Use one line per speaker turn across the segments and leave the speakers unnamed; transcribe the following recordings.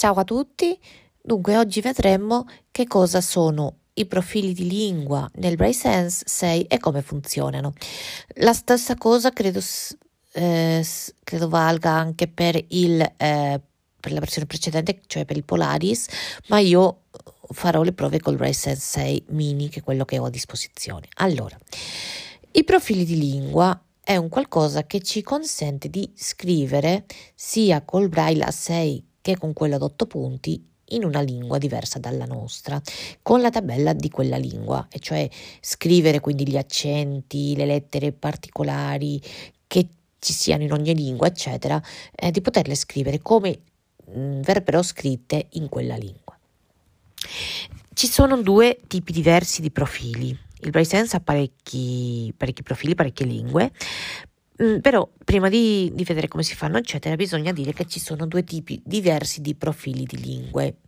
Ciao a tutti, dunque oggi vedremo che cosa sono i profili di lingua nel Braille Sense 6 e come funzionano. La stessa cosa credo, eh, credo valga anche per, il, eh, per la versione precedente, cioè per il Polaris, ma io farò le prove col Braille Sense 6 mini, che è quello che ho a disposizione. Allora, i profili di lingua è un qualcosa che ci consente di scrivere sia col braille a 6 che con quello ad 8 punti in una lingua diversa dalla nostra, con la tabella di quella lingua, e cioè scrivere quindi gli accenti, le lettere particolari che ci siano in ogni lingua, eccetera, eh, di poterle scrivere come mh, mm, verrebbero scritte in quella lingua. Ci sono due tipi diversi di profili. Il Braille Sense ha parecchi, parecchi profili, parecchie lingue, però prima di, di, vedere come si fanno, eccetera, bisogna dire che ci sono due tipi diversi di profili di lingue.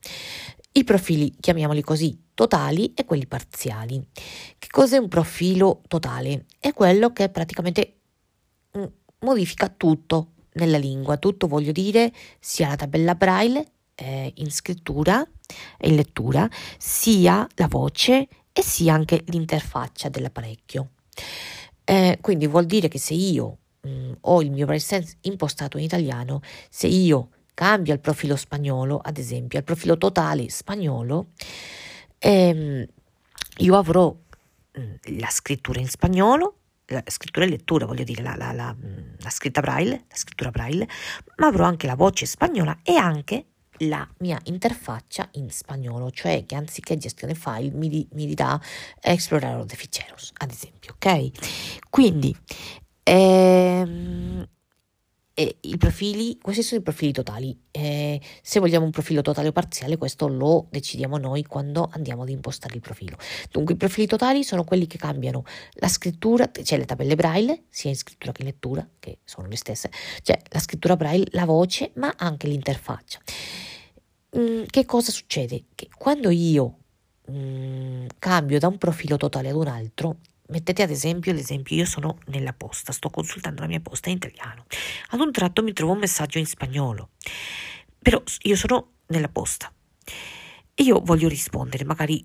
I profili, chiamiamoli così, totali e quelli parziali. Che cos'è un profilo totale? È quello che praticamente mm, modifica tutto nella lingua, tutto voglio dire sia la tabella braille eh, in scrittura e in lettura, sia la voce e sia anche l'interfaccia dell'apparecchio. Eh, quindi vuol dire che se io mh, mm, ho il mio BrailleSense impostato in italiano, se io cambio il profilo spagnolo, ad esempio, al profilo totale spagnolo, ehm, io avrò mh, mm, la scrittura in spagnolo, la scrittura e lettura, voglio dire, la, la, la, mm, la scritta braille, la scrittura braille, ma avrò anche la voce spagnola e anche la mia interfaccia in spagnolo, cioè che anziché gestione file mi, mi dirà Explorer de ficheros, ad esempio, ok? Quindi, ehm, e i profili, questi sono i profili totali. Eh, se vogliamo un profilo totale o parziale, questo lo decidiamo noi quando andiamo ad impostare il profilo. Dunque, i profili totali sono quelli che cambiano la scrittura, cioè le tabelle braille, sia in scrittura che in lettura, che sono le stesse, cioè la scrittura braille, la voce, ma anche l'interfaccia. Mm, che cosa succede? Che quando io mm, cambio da un profilo totale ad un altro, Mettete ad esempio l'esempio, io sono nella posta, sto consultando la mia posta in italiano. Ad un tratto mi trovo un messaggio in spagnolo, però io sono nella posta e io voglio rispondere, magari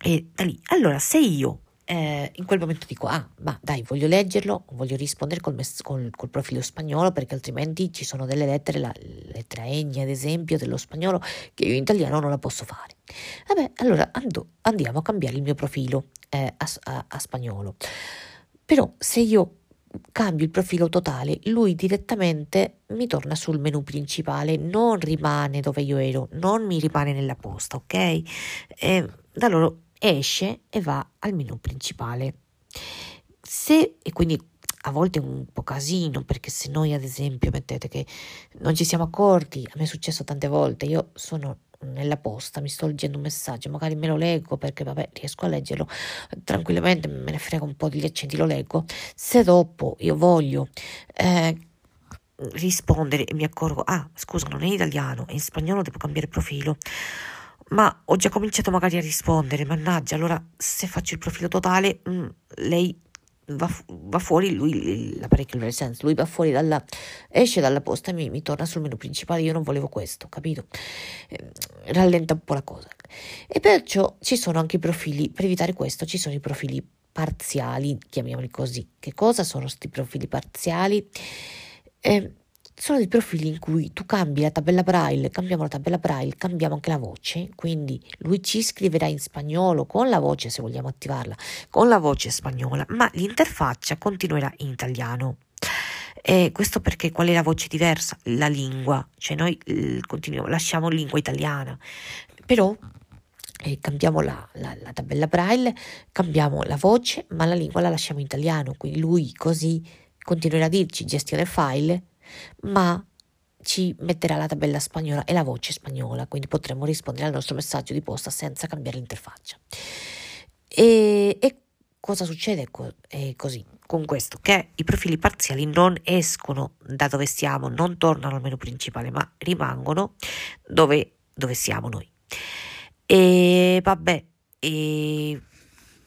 e da lì. Allora, se io eh, in quel momento dico, ah, ma dai, voglio leggerlo, voglio rispondere col, mes- col, col, profilo spagnolo perché altrimenti ci sono delle lettere, la lettera Ñ ad esempio dello spagnolo, che io in italiano non la posso fare. Vabbè, allora ando, andiamo a cambiare il mio profilo eh, a, a, a spagnolo. Però se io cambio il profilo totale, lui direttamente mi torna sul menu principale, non rimane dove io ero, non mi rimane nella posta, ok? E da loro esce e va al menu principale. Se, e quindi a volte è un po' casino perché se noi ad esempio mettete che non ci siamo accorti, a me è successo tante volte, io sono nella posta, mi sto leggendo un messaggio, magari me lo leggo perché vabbè riesco a leggerlo tranquillamente, me ne frega un po' degli accenti, lo leggo. Se dopo io voglio eh, rispondere e mi accorgo, ah scusa non è italiano, è in spagnolo, devo cambiare profilo ma ho già cominciato magari a rispondere, mannaggia, allora se faccio il profilo totale, mh, mm, lei va, va, fuori, lui, l'apparecchio nel senso, lui va fuori dalla, esce dalla posta e mi, mi, torna sul menu principale, io non volevo questo, capito? Eh, rallenta un po' la cosa. E perciò ci sono anche i profili, per evitare questo ci sono i profili parziali, chiamiamoli così. Che cosa sono questi profili parziali? Eh, sono dei profili in cui tu cambi la tabella braille, cambiamo la tabella braille, cambiamo anche la voce, quindi lui ci scriverà in spagnolo con la voce se vogliamo attivarla, con la voce spagnola, ma l'interfaccia continuerà in italiano. E questo perché qual è la voce diversa? La lingua, cioè noi continuiamo, lasciamo lingua italiana, però eh, cambiamo la, la, la tabella braille, cambiamo la voce, ma la lingua la lasciamo in italiano, quindi lui così continuerà a dirci gestione file ma ci metterà la tabella spagnola e la voce spagnola, quindi potremo rispondere al nostro messaggio di posta senza cambiare l'interfaccia. E, e cosa succede è così, con questo? Che i profili parziali non escono da dove siamo, non tornano al menu principale, ma rimangono dove, dove siamo noi. E vabbè, e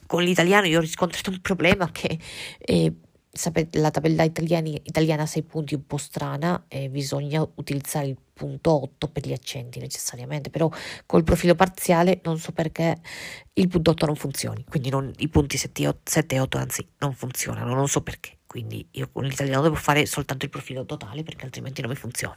con l'italiano io ho riscontrato un problema che eh, sapete, la tabella italiani, italiana a 6 punti è un po' strana, eh, bisogna utilizzare il punto 8 per gli accenti necessariamente, però col profilo parziale non so perché il punto 8 non funzioni, quindi non, i punti 7 e 8 anzi non funzionano, non so perché quindi io con l'italiano devo fare soltanto il profilo totale perché altrimenti non mi funziona.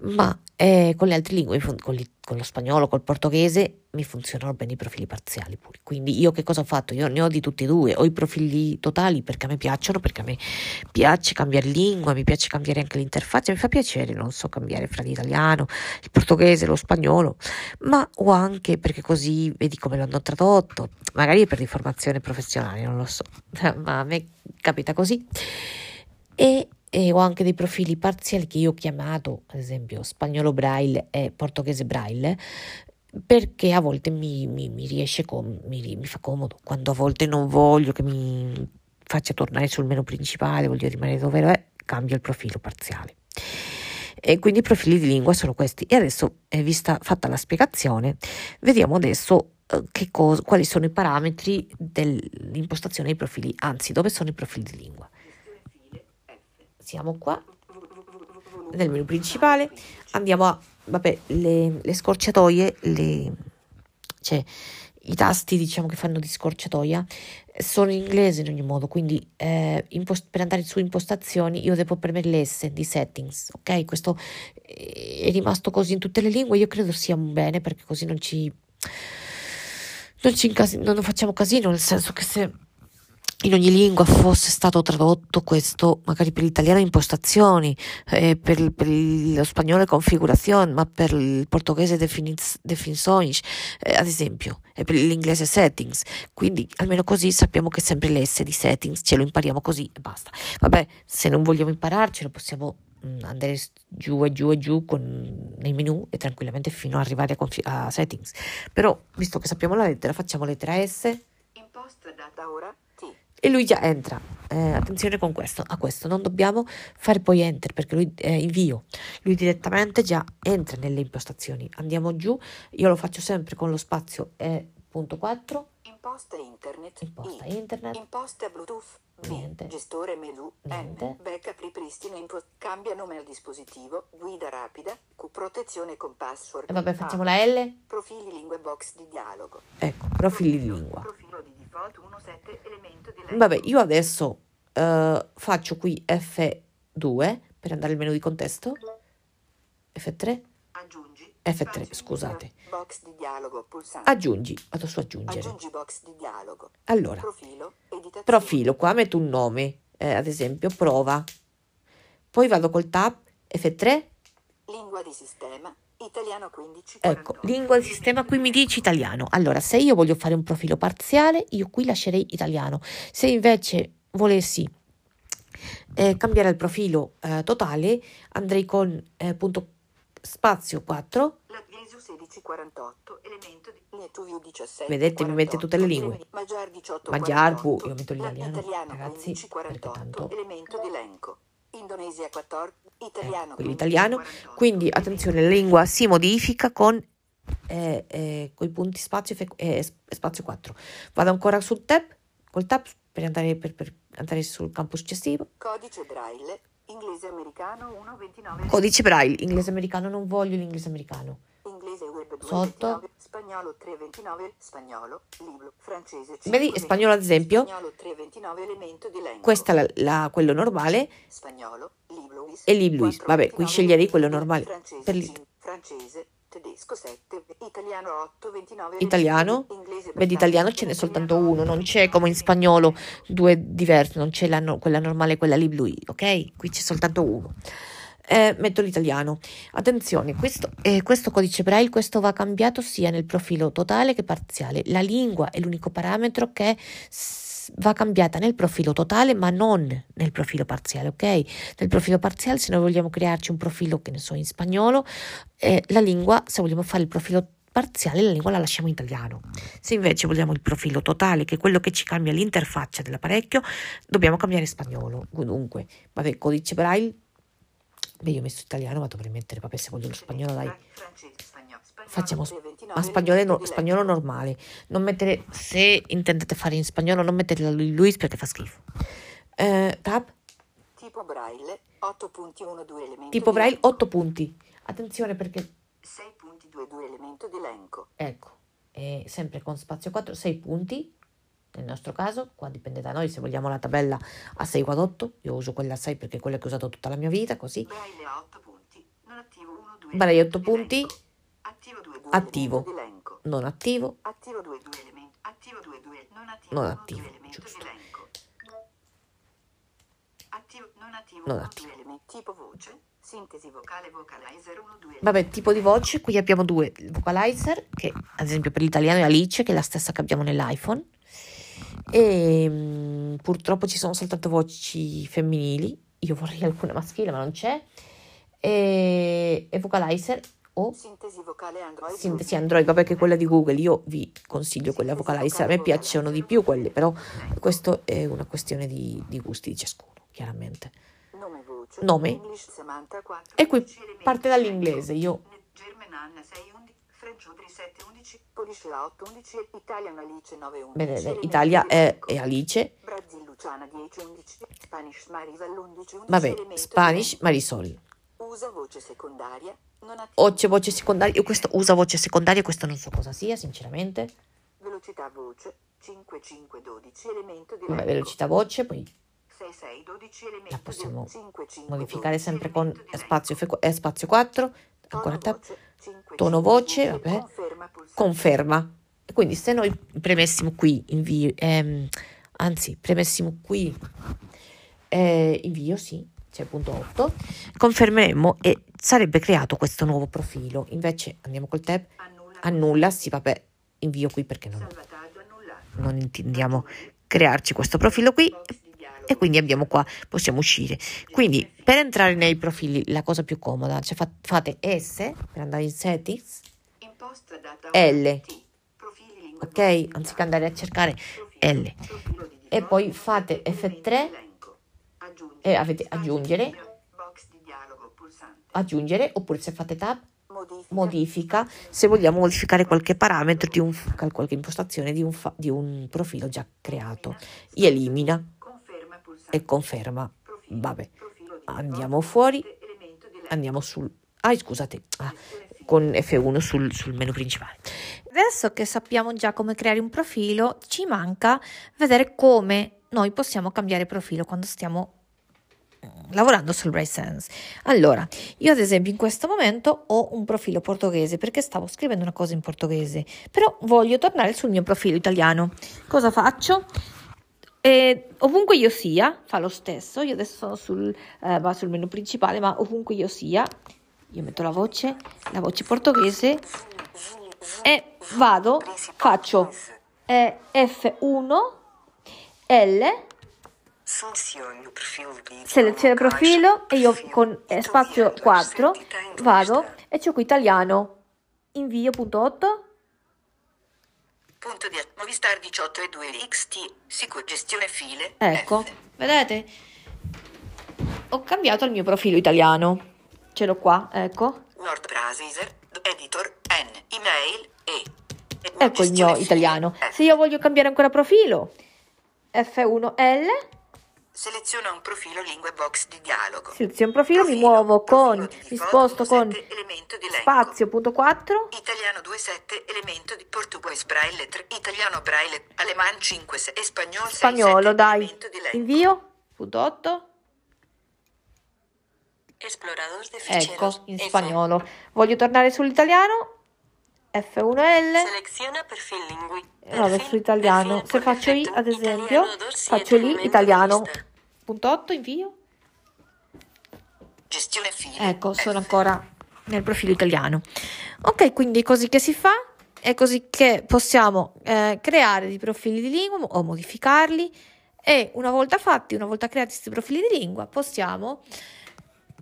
Ma eh, con le altre lingue, con, con, lo spagnolo, col portoghese, mi funzionano bene i profili parziali pure. Quindi io che cosa ho fatto? Io ne ho di tutti e due, ho i profili totali perché a me piacciono, perché a me piace cambiare lingua, mi piace cambiare anche l'interfaccia, mi fa piacere, non so, cambiare fra l'italiano, il portoghese, lo spagnolo, ma ho anche perché così vedi come l'hanno tradotto, magari per l'informazione professionale, non lo so, ma a me capita così. E, e, ho anche dei profili parziali che io ho chiamato, ad esempio, spagnolo braille e portoghese braille, perché a volte mi, mi, mi riesce, com- mi, mi fa comodo, quando a volte non voglio che mi faccia tornare sul menu principale, voglio rimanere dove è, cambio il profilo parziale. E quindi i profili di lingua sono questi. E adesso, eh, vista fatta la spiegazione, vediamo adesso eh, cosa, quali sono i parametri dell'impostazione dei profili, anzi dove sono i profili di lingua. Siamo qua nel menu principale, andiamo a, vabbè, le, le scorciatoie, le, cioè i tasti diciamo che fanno di scorciatoia sono in inglese in ogni modo, quindi eh, impost- per andare su impostazioni io devo premere l'S di settings, ok? Questo è rimasto così in tutte le lingue, io credo sia un bene perché così non ci non, ci incasi- non facciamo casino, nel senso che se in ogni lingua fosse stato tradotto questo, magari per l'italiano impostazioni, eh, per, per, lo spagnolo configurazione, ma per il portoghese definiz- definições, eh, ad esempio, e per l'inglese settings. Quindi almeno così sappiamo che sempre l'S di settings ce lo impariamo così e basta. Vabbè, se non vogliamo impararcelo possiamo Mm, andare giù e giù e giù con, nei menu e tranquillamente fino ad arrivare a, confi- a, settings. Però, visto che sappiamo la lettera, facciamo lettera S. Impost data ora. E lui già entra. Eh, attenzione con questo, a questo non dobbiamo fare poi enter perché lui è invio. Lui direttamente già entra nelle impostazioni. Andiamo giù, io lo faccio sempre con lo spazio E.4 Imposta internet. Imposta I. internet. Imposta Bluetooth. Niente. Gestore menu. Niente. N. Backup ripristina input. Cambia nome al dispositivo. Guida rapida. Q. Protezione con password. E vabbè, facciamo la L. Profili lingue box di dialogo. Ecco, profili di lingua. Profilo Vabbè, io adesso uh, faccio qui F2 per andare al menu di contesto. F3. Aggiungi. F3, scusate. Box di dialogo, Aggiungi, vado su aggiungere. Aggiungi box di dialogo. Allora, profilo, profilo qua metto un nome, eh, ad esempio prova. Poi vado col tab F3. Lingua di sistema, italiano 15. Ecco, lingua di sistema qui mi dice italiano. Allora, se io voglio fare un profilo parziale, io qui lascerei italiano. Se invece volessi eh, cambiare il profilo eh, totale, andrei con eh, punto spazio 4 1648 elemento di Lietuviu 17 vedete mi mette tutte le lingue Magyar 18 Magyar io metto l'italiano ragazzi 15, 48, tanto elemento di elenco Indonesia 14 italiano ecco, quindi attenzione la lingua si modifica con eh, eh, i punti spazio e eh, spazio 4 vado ancora sul tab col tab per andare, per, per andare sul campo successivo codice braille Inglese americano 1.29. Codice braille, inglese americano, non voglio l'inglese americano. Inglese web 2, Sotto. spagnolo 329, spagnolo, libro, francese 5, Vedi, spagnolo ad esempio. Spagnolo 329, elemento di lingua. Questa è la, la, quello normale. Spagnolo, libluis. E libluis, vabbè, qui sceglierei quello normale. Francese, per francese tedesco 7, italiano 8, 29, italiano, vedi italiano ce n'è soltanto uno, non c'è come in spagnolo due diversi, non c'è la, quella normale e quella lì ok? Qui c'è soltanto uno. Eh, metto l'italiano. Attenzione, questo, eh, questo codice braille, questo va cambiato sia nel profilo totale che parziale. La lingua è l'unico parametro che va cambiata nel profilo totale ma non nel profilo parziale, ok? Nel profilo parziale se noi vogliamo crearci un profilo che ne so in spagnolo, eh, la lingua, se vogliamo fare il profilo parziale la lingua la lasciamo in italiano. Se invece vogliamo il profilo totale, che è quello che ci cambia l'interfaccia dell'apparecchio, dobbiamo cambiare spagnolo. Dunque, vabbè, codice braille, beh io ho messo italiano ma dovrei mettere, vabbè se voglio lo spagnolo dai facciamo ma spagnolo, no, spagnolo normale. Non mettere, se intendete fare in spagnolo, non mettere la Luis perché fa schifo. Eh, tab. Tipo braille, 8 punti, 1, 2 elementi. Tipo braille, 8 punti. attenzione perché
6.22 elemento di elenco.
ecco, è sempre con spazio 4, 6 punti. Nel nostro caso, qua dipende da noi se vogliamo la tabella a 6 quad 8, io uso quella a 6 perché è quella che ho usato tutta la mia vita, così.
Braille a 8 punti. Non attivo 1 2.
Braille 8 punti.
Attivo 2 2
Attivo. Non attivo,
Attivo 2 2 elementi. Attivo 2 2 non attivo.
Non
1,
attivo,
2 elemento
giusto.
elenco. Attivo non attivo.
Non
1,
attivo.
2 elementi. Tipo voce. Sintesi vocale vocalizer 1 2.
Vabbè, tipo di voce, qui abbiamo due vocalizer, che ad esempio per l'italiano è Alice, che è la stessa che abbiamo nell'iPhone. E mm, purtroppo ci sono soltanto voci femminili, io vorrei alcune maschili, ma non c'è. E, e vocalizer o
Sintesi vocale Android.
sintesi Android, vabbè che quella di Google, io vi consiglio quella vocalizer, a me piacciono di più quelle, però questo è una questione di, di gusti di ciascuno, chiaramente.
Nome voce.
Nome.
English Samantha 4.
E qui
11 elementi
parte dall'inglese, io
elenco. German Anna 6 11. French Audrey 7 11. Polish La 8 11. Italian Alice 9 11.
vedete,
elementi
Italia è, è Alice,
Brazil Luciana 10 11. Spanish Marisol 11 11.
vabbè, Spanish. Marisol.
Usa voce secondaria. Non attiva.
O c'è voce secondaria, io questo usa voce secondaria, questo non so cosa sia, sinceramente.
Velocità voce 5 5 12. Elemento di
Vabbè, velocità voce, poi
6 6 12. Elemento
la possiamo
di 5 5
modificare
12,
sempre con spazio, F- eh, spazio 4, ancora
Tono
tab,
voce, 5,
tono
5,
voce,
12,
vabbè.
Conferma.
E Quindi se noi premessimo qui invio, ehm, anzi, premessimo qui eh, invio, sì, c'è il punto 8, confermeremo e sarebbe creato questo nuovo profilo. Invece andiamo col tab,
Annulla.
sì, vabbè, invio qui perché non, non intendiamo crearci questo profilo qui. E quindi abbiamo qua, possiamo uscire. Quindi per entrare nei profili la cosa più comoda, cioè fa- fate S per andare in settings, L. Ok? Anziché andare a cercare L. E poi fate
elemento
F3
di elenco. Aggiungere.
e avete aggiungere, aggiungere, oppure se fate tab,
Modifica.
se vogliamo modificare qualche parametro di un, qualche impostazione di un, fa- di un profilo già creato. Elimina
Conferma pulsante.
E conferma. Vabbè, andiamo fuori, andiamo sul... Ah, scusate, ah, con F1 sul, sul menu principale.
Adesso che sappiamo già come creare un profilo, ci manca vedere come noi possiamo cambiare profilo quando stiamo mm, lavorando sul Bright Sense. Allora, io ad esempio in questo momento ho un profilo portoghese perché stavo scrivendo una cosa in portoghese, però voglio tornare sul mio profilo italiano. Cosa faccio? E ovunque io sia, fa lo stesso. Io adesso sono sul, eh, sul menu principale, ma ovunque io sia, io metto la voce, la voce portoghese e vado, faccio eh, F1, L, seleziono il profilo e io con eh, spazio 4 vado e cerco italiano, invio punto 8,
Punto di Movistar 18 e 2 XT. Sicuro gestione file.
ecco,
F.
vedete? Ho cambiato il mio profilo italiano, ce l'ho qua, ecco,
Word Browser. Editor. N. Email. E.
Ecco il mio
file,
italiano.
F.
Se io voglio cambiare ancora profilo, F1L,
Seleziona un profilo lingue box di dialogo.
seleziono il profilo, mi
Profilo,
muovo con,
profilo di
mi sposto con
7
spazio punto 4,
Italiano 2.7 elemento di portoghese braille 3 italiano braille aleman 5 e spagnolo 6
spagnolo, dai,
elemento di elenco.
invio, punto 8,
Explorador de
ecco, in spagnolo. Voglio tornare sull'italiano, F1L,
Seleziona perfil lingui.
vado sull'italiano. Se faccio I, ad esempio, faccio lì, italiano, punto 8, invio,
Gestione file.
ecco, sono ancora nel profilo italiano. Ok, quindi così che si fa, è così che possiamo eh, creare dei profili di lingua o modificarli e una volta fatti, una volta creati questi profili di lingua, possiamo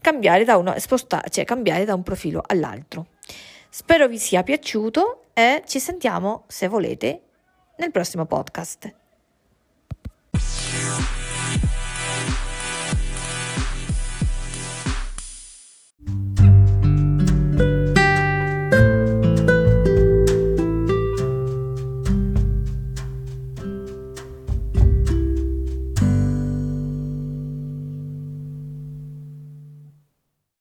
cambiare da, uno, spostare, cioè cambiare da un profilo all'altro. Spero vi sia piaciuto e ci sentiamo, se volete, nel prossimo podcast.